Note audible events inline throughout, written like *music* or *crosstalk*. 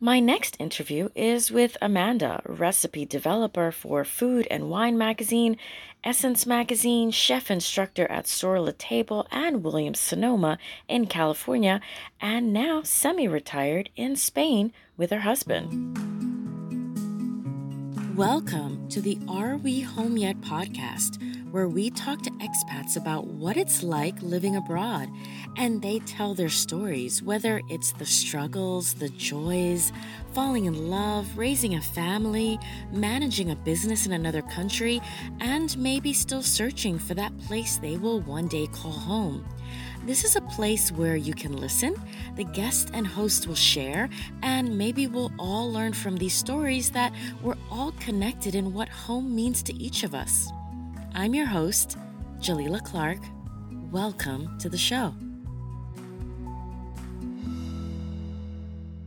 My next interview is with Amanda, recipe developer for Food and Wine Magazine, Essence Magazine, chef instructor at Sur La Table and Williams Sonoma in California, and now semi retired in Spain with her husband. Welcome to the Are We Home Yet podcast where we talk to expats about what it's like living abroad. And they tell their stories, whether it's the struggles, the joys, falling in love, raising a family, managing a business in another country, and maybe still searching for that place they will one day call home. This is a place where you can listen, the guest and host will share, and maybe we'll all learn from these stories that we're all connected in what home means to each of us. I'm your host, Jalila Clark. Welcome to the show.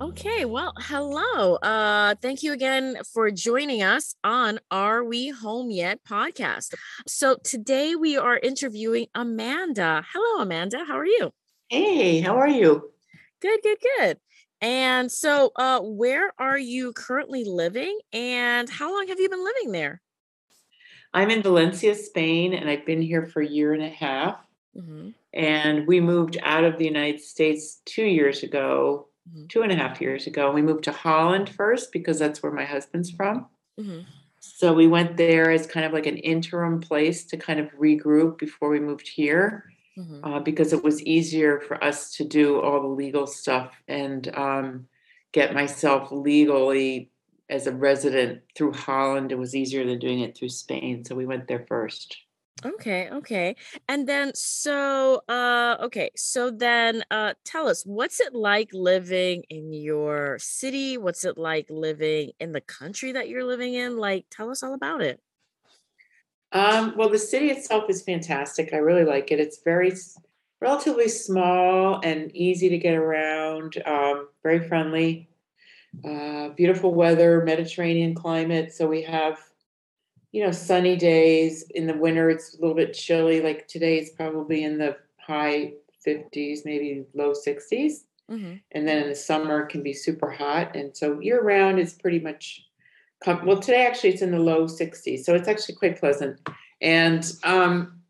Okay, well, hello. Uh, thank you again for joining us on Are We Home Yet podcast. So today we are interviewing Amanda. Hello, Amanda. How are you? Hey, how are you? Good, good, good. And so, uh, where are you currently living, and how long have you been living there? I'm in Valencia, Spain, and I've been here for a year and a half. Mm-hmm. And we moved out of the United States two years ago, mm-hmm. two and a half years ago. We moved to Holland first because that's where my husband's from. Mm-hmm. So we went there as kind of like an interim place to kind of regroup before we moved here. Mm-hmm. Uh, because it was easier for us to do all the legal stuff and um, get myself legally as a resident through Holland, it was easier than doing it through Spain. So we went there first. Okay, okay. And then so uh okay, so then uh tell us what's it like living in your city? What's it like living in the country that you're living in? Like tell us all about it. Um well the city itself is fantastic. I really like it. It's very relatively small and easy to get around, um, very friendly uh, beautiful weather, Mediterranean climate. So we have, you know, sunny days. In the winter, it's a little bit chilly. Like today, it's probably in the high 50s, maybe low 60s. Mm-hmm. And then in the summer, it can be super hot. And so year round is pretty much, com- well, today actually it's in the low 60s. So it's actually quite pleasant. And um,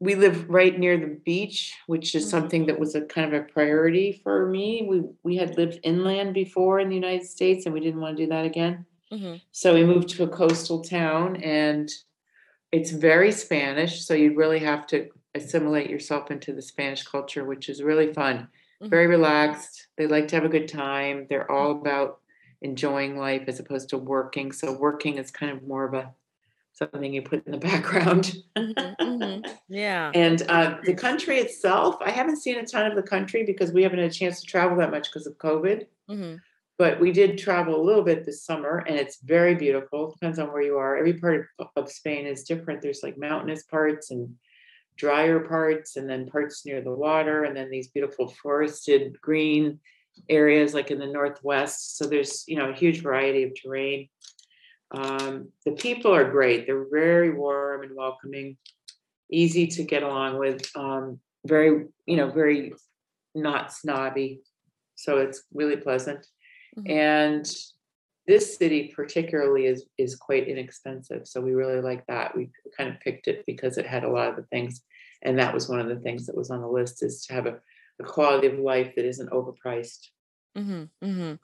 we live right near the beach, which is mm-hmm. something that was a kind of a priority for me. We we had lived inland before in the United States, and we didn't want to do that again. Mm-hmm. So we moved to a coastal town, and it's very Spanish. So you'd really have to assimilate yourself into the Spanish culture, which is really fun. Mm-hmm. Very relaxed. They like to have a good time. They're all about enjoying life as opposed to working. So working is kind of more of a something you put in the background. mm-hmm, mm-hmm. Yeah. And uh, the country itself, I haven't seen a ton of the country because we haven't had a chance to travel that much because of COVID. Mm-hmm. But we did travel a little bit this summer, and it's very beautiful. Depends on where you are. Every part of, of Spain is different. There's like mountainous parts and drier parts, and then parts near the water, and then these beautiful forested green areas like in the northwest. So there's you know a huge variety of terrain. Um, the people are great. They're very warm and welcoming, easy to get along with. Um, very, you know, very not snobby. So it's really pleasant. Mm-hmm. And this city particularly is is quite inexpensive. So we really like that. We kind of picked it because it had a lot of the things. And that was one of the things that was on the list is to have a, a quality of life that isn't overpriced. Mm-hmm, mm-hmm.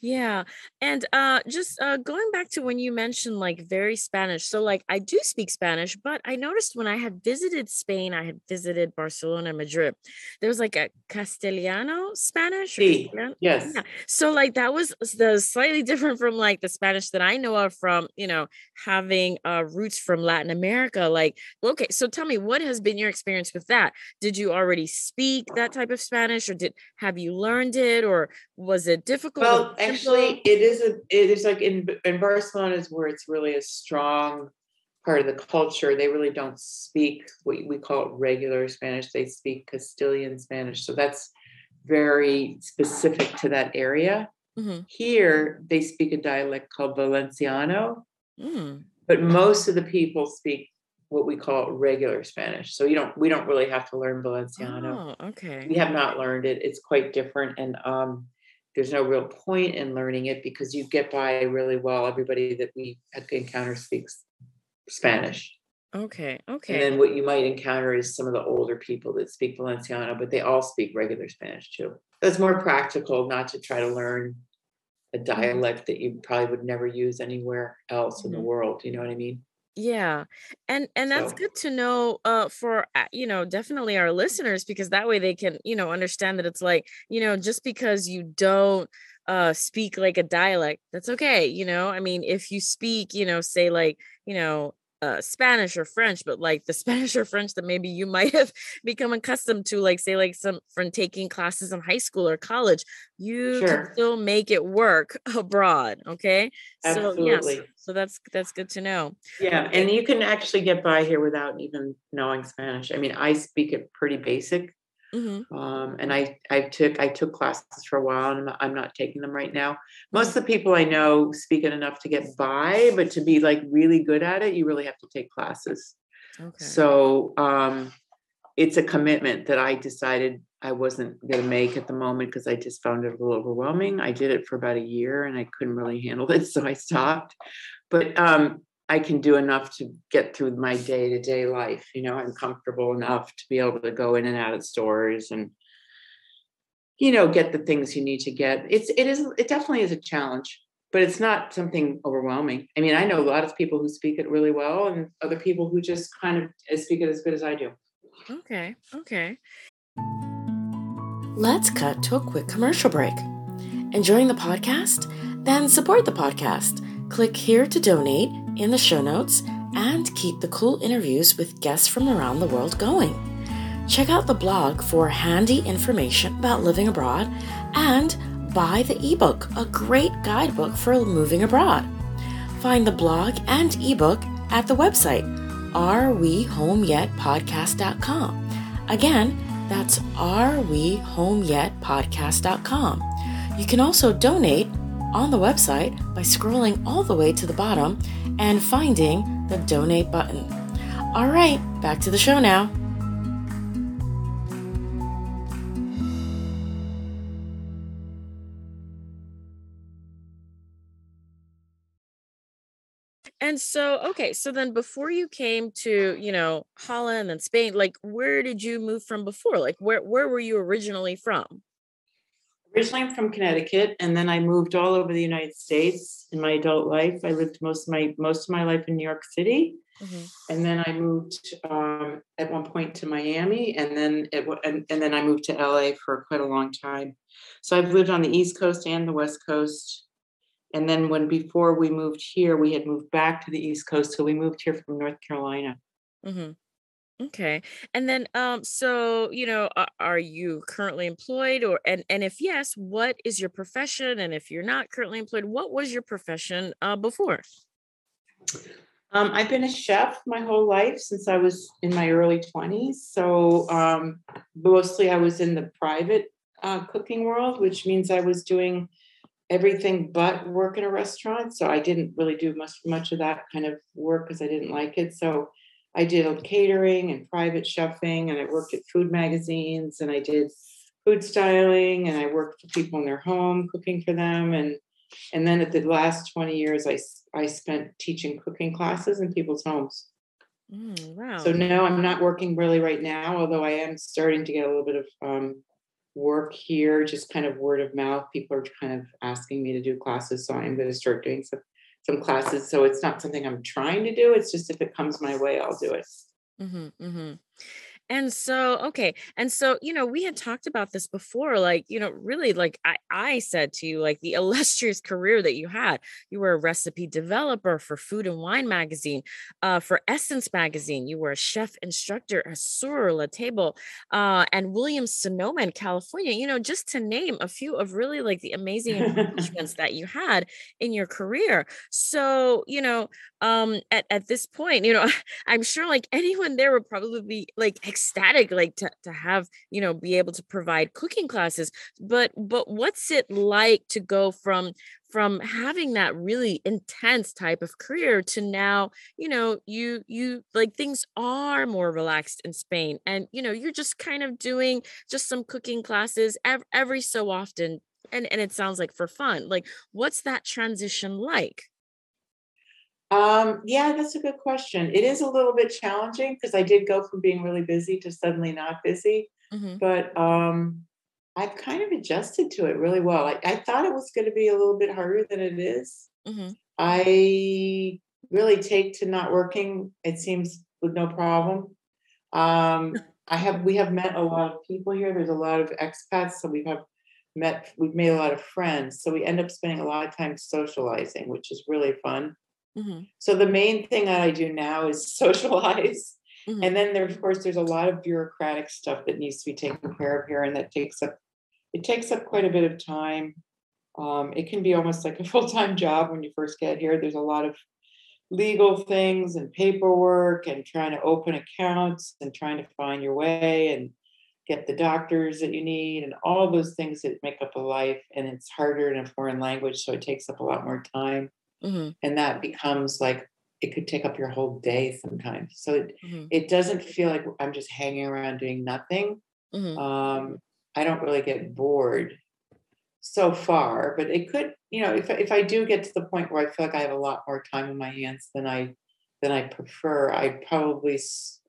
Yeah. And uh just uh going back to when you mentioned like very Spanish. So like I do speak Spanish, but I noticed when I had visited Spain, I had visited Barcelona, Madrid. There was like a Castellano Spanish. Sí. Yes. Yeah. So like that was the slightly different from like the Spanish that I know of from, you know, having uh roots from Latin America. Like, okay, so tell me what has been your experience with that? Did you already speak that type of Spanish or did have you learned it or was it difficult? Well, well, actually, it is a. It is like in in Barcelona is where it's really a strong part of the culture. They really don't speak what we call it regular Spanish. They speak Castilian Spanish, so that's very specific to that area. Mm-hmm. Here, they speak a dialect called Valenciano, mm. but most of the people speak what we call regular Spanish. So you don't we don't really have to learn Valenciano. Oh, okay. We have not learned it. It's quite different, and um, there's no real point in learning it because you get by really well. Everybody that we encounter speaks Spanish. Okay. Okay. And then what you might encounter is some of the older people that speak Valenciano, but they all speak regular Spanish too. That's more practical not to try to learn a Mm-hmm. dialect that you probably would never use anywhere else in the Mhm. world. You know what I mean? Yeah. And and that's So, good to know uh for uh, you know, definitely our listeners because that way they can, you know, understand that it's like, you know, just because you don't uh speak like a dialect, that's okay, you know? I mean, if you speak, you know, say like, you know, uh Spanish or French, but like the *laughs* Spanish or French that maybe you might have become accustomed to, like say like some from taking classes in high school or college, you can still make it work *laughs* abroad, okay? So yes, absolutely. so that's that's good to know. Yeah, and you can actually get by here without even knowing Spanish. I mean, I speak it pretty basic, Mhm. um, and I I took I took classes for a while, and I'm not, I'm not taking them right now. Most of the people I know speak it enough to get by, but to be like really good at it, you really have to take classes. Okay. So um, it's a commitment that I decided I wasn't going to make at the moment because I just found it a little overwhelming. I did it for about a year and I couldn't really handle *laughs* it, so I stopped. But um, I can do enough to get through my day to day life. You know, I'm comfortable enough to be able to go in and out of stores and you know get the things you need to get. It's it is it definitely is a challenge. But it's not something overwhelming. I mean, I know a lot of people who speak it really well, and other people who just kind of uh, speak it as good as I do. Okay. Okay. Let's cut to a quick commercial break. Enjoying the podcast? Then support the podcast. Click here to donate in the show notes and keep the cool interviews with guests from around the world going. Check out the blog for handy information about living abroad and buy the ebook, a great guidebook for moving abroad. Find the blog and ebook at the website arewehomeyetpodcast.com. Again, that's arewehomeyetpodcast.com. You can also donate on the website by scrolling all the way to the bottom and finding the donate button. All right, back to the show now. And so, okay, so then before you came to, you know, Holland and Spain, like where did you move from before? Like where where were you originally from? Originally, I'm from Connecticut, and then I moved all over the United States in my adult life. I lived most of my most of my life in New York City, Mhm. and then I moved um, at one point to Miami, and then it, and, and then I moved to LA for quite a long time. So I've lived on the East Coast and the West Coast. And then when before we moved here, we had moved back to the East Coast, so we moved here from North Carolina. Mhm. Okay. And then um so, you know, are, are you currently employed or and and if yes, what is your profession and if you're not currently employed, what was your profession uh before? Um, I've been a chef my whole life since I was in my early 20s. So um, mostly I was in the private uh, cooking world, which means I was doing everything but work in a restaurant. So I didn't really do much much of that kind of work because I didn't like it. So I did catering and private chefing, and I worked at food magazines, and I did food styling, and I worked for people in their home cooking for them, and and then at the last 20 years, I I spent teaching cooking classes in people's homes. Mm, wow. So no, I'm not working really right now, although I am starting to get a little bit of um, work here, just kind of word of mouth. People are kind of asking me to do classes, so I'm going to start doing some some classes. So it's not something I'm trying to do. It's just if it comes my way, I'll do it. Mm-hmm, mm-hmm. And so, okay. And so, you know, we had talked about this before, like, you know, really, like I, I said to you, like the *laughs* illustrious career that you had. You were a recipe developer for Food and Wine magazine, uh, for Essence magazine. You were a chef instructor at Sur La Table, uh, and Williams Sonoma in California, you know, just to name a few of really like the amazing *laughs* accomplishments that you had in your career. So, you know, um, at, at this point, you know, *laughs* I'm sure like anyone there would probably be like ecstatic, like to, to have, you know, be able to provide cooking classes. But but what's it like to go from from having that really intense type of career to now, you know, you you like things are more relaxed in Spain and you know, you're just kind of doing just some cooking classes every, every so often and and it sounds like for fun like what's that transition like um, yeah, that's a good question. It is a little bit challenging because I did go from being really busy to suddenly not busy, mm-hmm. but um, I've kind of adjusted to it really well. I, I thought it was going to be a little bit harder than it is. Mm-hmm. I really take to not working. It seems with no problem. Um, I have we have met a lot of people here. There's a lot of expats, so we have met. We've made a lot of friends, so we end up spending a lot of time socializing, which is really fun. Mm-hmm. So the main thing that I do now is *laughs* socialize. Mm-hmm. And then there, of course, there's a lot of bureaucratic stuff that needs to be taken care of here, and that takes up it takes up quite a bit of time. Um, it can be almost like a *laughs* full time job when you first get here. There's a lot of legal things and paperwork and trying to open accounts and trying to find your way and get the doctors that you need and all those things that make up a life. And it's harder in a foreign language, so it takes up a lot more time. Mm-hmm. And that becomes like it could take up your whole day sometimes. So it, mm-hmm. it doesn't feel like I'm just hanging around doing nothing. Mm-hmm. Um, I don't really get bored so far, but it could, you know, if if I do get to the point where I feel like I have a lot more time in my hands than I than I prefer, I'd probably s-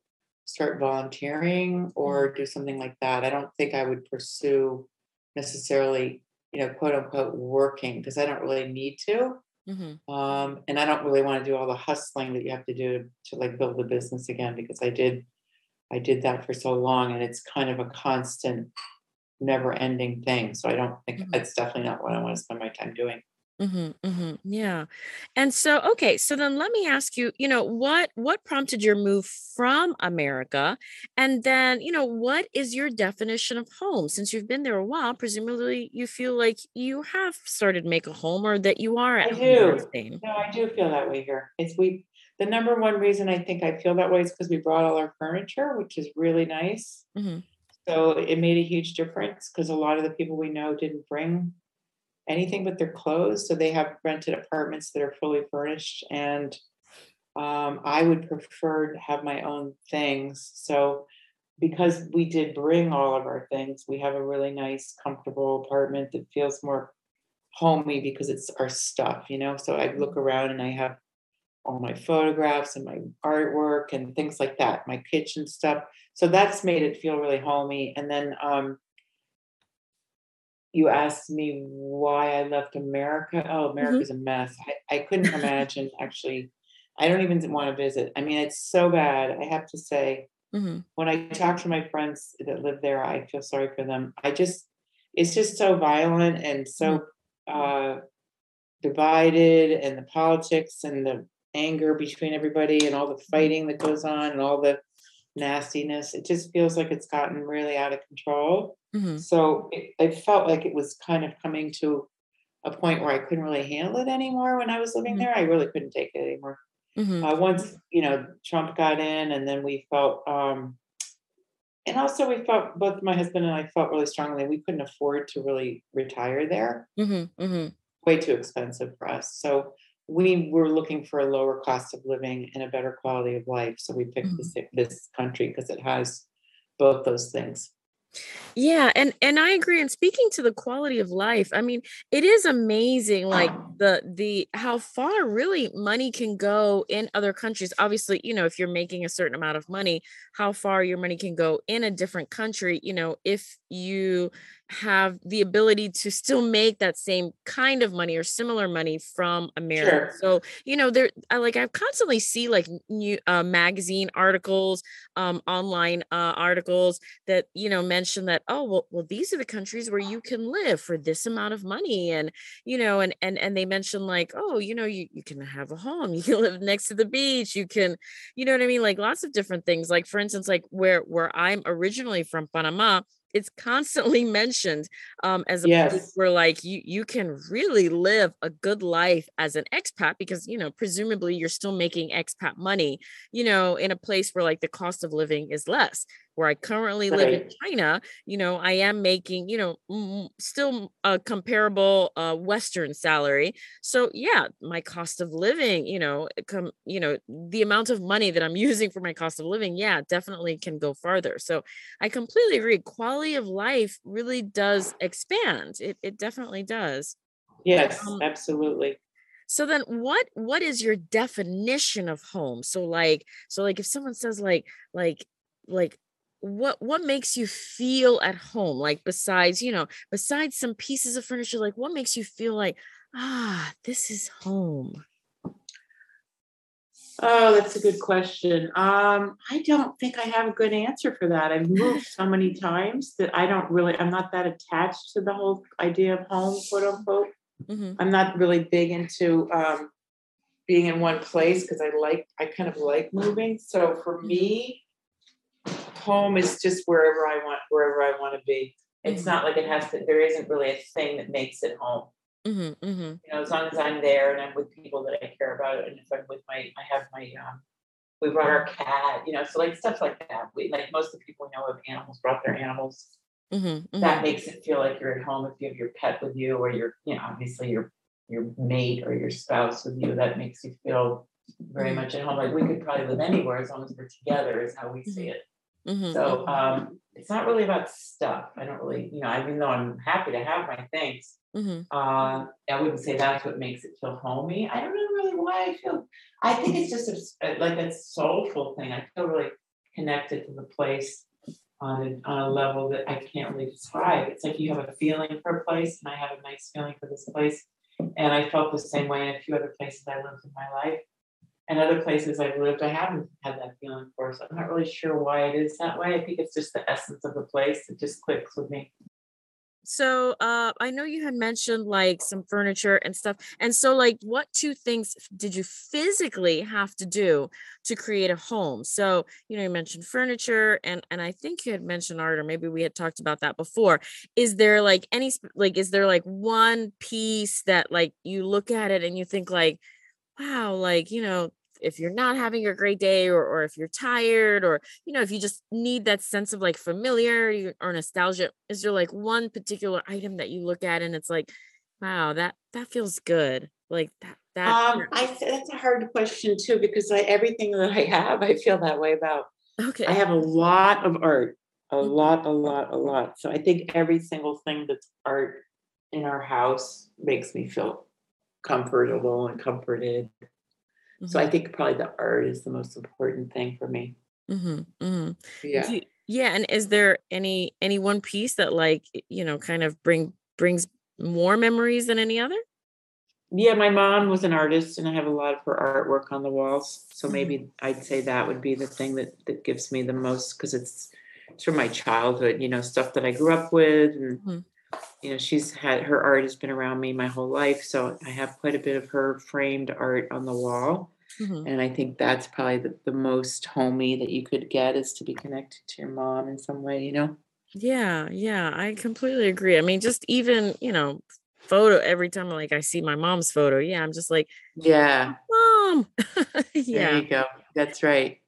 start volunteering or mm-hmm. do something like that. I don't think I would pursue necessarily, you know, quote unquote working because I don't really need to. Mm-hmm. Um, and I don't really want to do all the hustling that you have to do to, to like build the business again because I did I did that for so long and it's kind of a constant never ending thing. So I don't think mm-hmm. that's definitely not what I want to spend my time doing. Mm-hmm, mm-hmm, yeah. And so, okay, so then let me ask you, you know, what what prompted your move from America? And then, you know, what is your definition of home? Since you've been there a while, presumably you feel like you have started to make a home or that you are at I do. No, I do feel that way here. It's we the number one reason I think I feel that way is because we brought all our furniture, which is really nice. Mm-hmm. So it made a huge difference because a lot of the people we know didn't bring anything but their clothes. So they have rented apartments that are fully furnished. And um, I would prefer to have my own things. So because we did bring all of our things, we have a really nice, comfortable apartment that feels more homey because it's our stuff, you know. So I look around and I have all my photographs and my artwork and things like that, my kitchen stuff. So that's made it feel really homey. And then um, you asked me why I left America. Oh, mm-hmm. America's mm-hmm. a mess. I, I couldn't *laughs* imagine actually. I don't even want to visit. I mean, it's so bad. I have to say, mm-hmm. when I talk to my friends that live there, I feel sorry for them. I just, it's just so violent and so mm-hmm. uh, divided, and the politics and the anger between everybody and all the fighting that goes on and all the nastiness. It just feels like it's gotten really out of control. Mm-hmm. So it, I felt like it was kind of coming to a point where I couldn't really handle it anymore when I was living mm-hmm. there. I really couldn't take it anymore. Mm-hmm. Uh, once you know Trump got in, and then we felt, um, and also we felt both my husband and I felt really strongly we couldn't afford to really retire there. Mm-hmm. Mm-hmm. Way too expensive for us. So we were looking for a lower cost of living and a better quality of life. So we picked mm-hmm. this, this country because it has both those things. Yeah, and and I agree. And speaking to the quality of life, I mean, it is amazing, like *clears throat* the the how far really money can go in other countries. Obviously, you know, if you're making a certain amount of money, how far your money can go in a different country. You know, if you have the ability to still make that same kind of money or similar money from America. Sure. So, you know, there I like I constantly see like new uh, magazine articles, um, online uh, articles that, you know, mention that, oh, well, well, these are the countries where you can live for this amount of money. And, you know, and and and they mention like, oh, you know, you, you can have a home, *laughs* you can live next to the beach, you can, you know what I mean? Like lots of different things. Like for instance, like where where I'm originally from Panama, it's constantly mentioned um, as a yes. place where like you you can really live a good life as an expat because you know presumably you're still making expat money you know in a place where like the cost of living is less where I currently right. live in China, you know, I am making, you know, still a comparable uh, Western salary. So yeah, my cost of living, you know, come, you know, the amount of money that I'm *laughs* using for my cost of living, yeah, definitely can go farther. So I completely agree. Quality of life really does expand. It it definitely does. Yes, um, absolutely so then what what is your definition of home so like so like if someone says like like like what what makes you feel at home? Like besides you know besides some pieces of furniture like what makes you feel like ah this is home? Oh that's a good question. Um i don't think i have a good answer for that. I've moved *laughs* so many times that i don't really i'm not that attached to the whole idea of home quote unquote. Mm-hmm. i'm not really big into um being in one place because i like i kind of like moving. So for mm-hmm. me home is just wherever I want, wherever I want to be. It's mm-hmm. not like it has to. There isn't really a thing that makes it home. Mm-hmm, mm-hmm. You know, as long as I'm there and I'm with people that I care about, and if I'm with my, I have my, um, we brought our cat. You know, so like stuff like that. We like most of the people we know of animals brought their animals. Mm-hmm, mm-hmm. That makes it feel like you're at home if you have your pet with you, or your, you know, obviously your your mate or your spouse with you. That makes you feel very mm-hmm. much at home. Like we could probably live anywhere as long as we're together, is how we see it. Mm-hmm. So mm-hmm. um, it's not really about stuff. I don't really, you know, even though I'm happy to have my things, mm-hmm. uh, I wouldn't say that's what makes it feel homey. I don't know really why I feel. I think it's just a, like a soulful thing. I feel really connected to the place on a, on a level that I can't really describe. It's like you have a feeling for a place, and I have a nice feeling for this place. And I felt the same way in a few other places I lived in my life and other places I've lived, I haven't had that feeling for. So I'm not really sure why it is that way. I think it's just the essence of the place. It just clicks with me. So uh, I know you had mentioned like some furniture and stuff. And so like what two things did you physically have to do to create a home? So, you know, you mentioned furniture and and I think you had mentioned art or maybe we had talked about that before. Is there like any like is there like one piece that like you look at it and you think like wow, like, you know, if you're not having a great day or, or if you're tired or you know if you just need that sense of like familiarity or nostalgia is there like one particular item that you look at and it's like wow that that feels good like that that um i that's a hard question too because i everything that i have i feel that way about. Okay. i have a lot of art a mm-hmm. lot a lot a lot so i think every single thing that's art in our house makes me feel comfortable and comforted. Mm-hmm. So I mm-hmm. think probably the art is the most important thing for me. Mm-hmm, mm-hmm. Yeah. You, yeah. And is there any any one piece that like you know kind of bring brings more memories than any other? Yeah, my mom was an artist, and I have a lot of her artwork on the walls. So maybe mm-hmm. I'd say that would be the thing that that gives me the most because it's it's from my childhood. You know, stuff that I grew up with, and mm-hmm you know she's had her art has been around me my whole life so i have quite a bit of her framed art on the wall. Mm-hmm. and i think that's probably the, the most homey that you could get is to be connected to your mom in some way you know? Yeah yeah i completely agree. I mean just even you know photo every time like i see my mom's photo yeah i'm just like yeah. Mom! *laughs* Yeah. there you go. That's right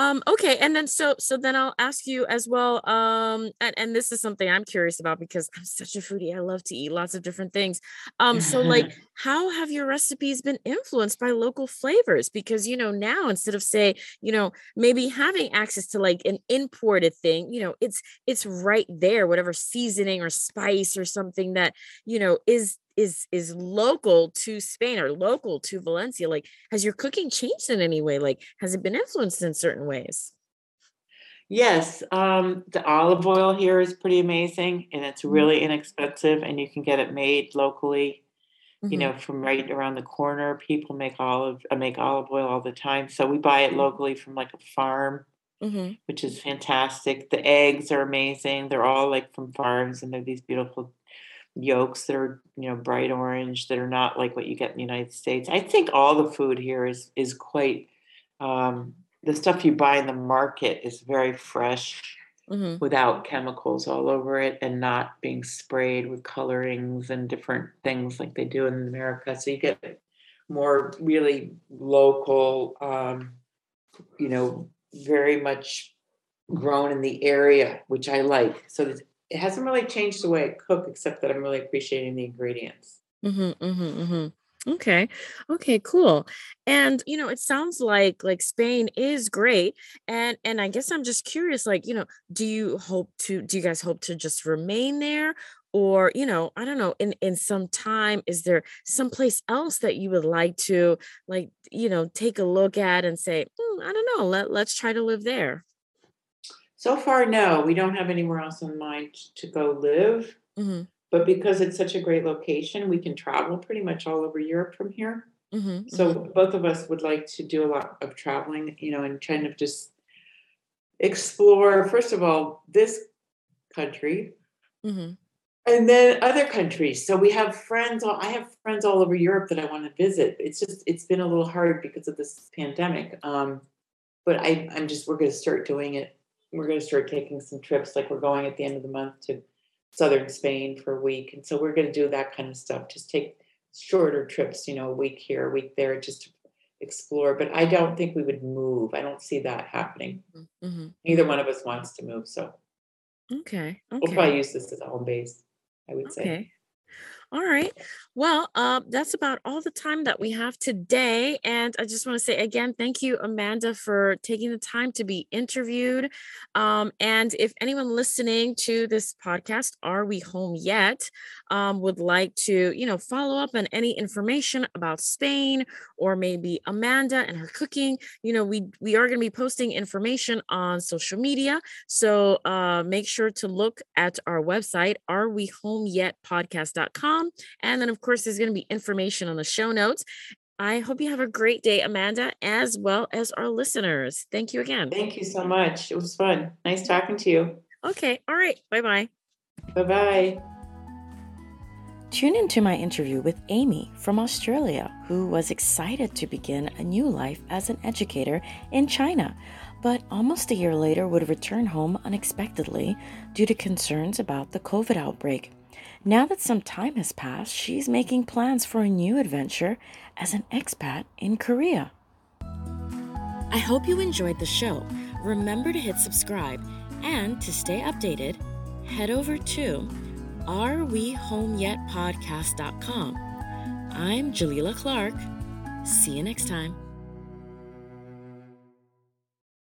um, okay, and then so so then I'll ask you as well. Um, and, and this is something I'm curious about because I'm such a foodie. I love to eat lots of different things. Um, so like *laughs* how have your recipes been influenced by local flavors? Because you know, now instead of say, you know, maybe having access to like an imported thing, you know, it's it's right there, whatever seasoning or spice or something that, you know, is is is local to Spain or local to Valencia? Like, has your cooking changed in any way? Like, has it been influenced in certain ways? Yes, um, the olive oil here is pretty amazing, and it's mm-hmm. really inexpensive, and you can get it made locally. Mm-hmm. You know, from right around the corner, people make olive uh, make olive oil all the time. So we buy it mm-hmm. locally from like a farm, mm-hmm. which is fantastic. The eggs are amazing; they're all like from farms, and they're these beautiful yolks that are you know bright orange that are not like what you get in the United States. I think all the food here is is quite um, the stuff you buy in the market is very fresh mm-hmm. without chemicals all over it and not being sprayed with colorings and different things like they do in America. So you get more really local, um, you know, very much grown in the area, which I like. So it hasn't really changed the way I cook, except that I'm really appreciating the ingredients. Mm-hmm, mm-hmm, mm-hmm. Okay. Okay, cool. And you know, it sounds like like Spain is great. And and I guess I'm just curious like, you know, do you hope to do you guys hope to just remain there or, you know, I don't know, in in some time is there someplace else that you would like to like, you know, take a look at and say, "Hmm, I don't know, let let's try to live there." So far, no, we don't have anywhere else in mind to go live. hmm But because it's such a great location, we can travel pretty much all over Europe from here. hmm So hmm both of us would like to do a lot of traveling, you know, and kind of just explore, first of all, this country hmm and then other countries. So we have friends, all, I have friends all over Europe that I want to visit. It's just, it's been a little hard because of this pandemic. Um, but I, I'm just, we're going to start doing it. We're going to start taking some trips. Like we're going at the end of the month to southern Spain for a week. And so we're going to do that kind of stuff. Just take shorter trips, you know, a week here, a week there, just to explore. But I don't think we would move. I don't see that happening. hmm Neither one of us wants to move. So Okay. we'll probably use this as a home base, I would say. All right. Well, uh, that's about all the time that we have today. And I just want to say again, thank you, Amanda, for taking the time to be interviewed. Um, and if anyone listening to this podcast, Are We Home Yet, um, would like to, you know, follow up on any information about Spain or maybe Amanda and her cooking, you know, we we are going to be posting information on social media. So uh, make sure to look at our website, arewehomeyetpodcast.com. And then, of course, there's going to be information on the show notes. I hope you have a great day, Amanda, as well as our listeners. Thank you again. Thank you so much. It was fun. Nice talking to you. Okay. All right. Bye bye. Bye bye. Tune into my interview with Amy from Australia, who was excited to begin a new life as an educator in China, but almost a year later would return home unexpectedly due to concerns about the COVID outbreak. Now that some time has passed, she's making plans for a new adventure as an expat in Korea. I hope you enjoyed the show. Remember to hit subscribe and to stay updated, head over to arewehomeyetpodcast.com. I'm Jalila Clark. See you next time.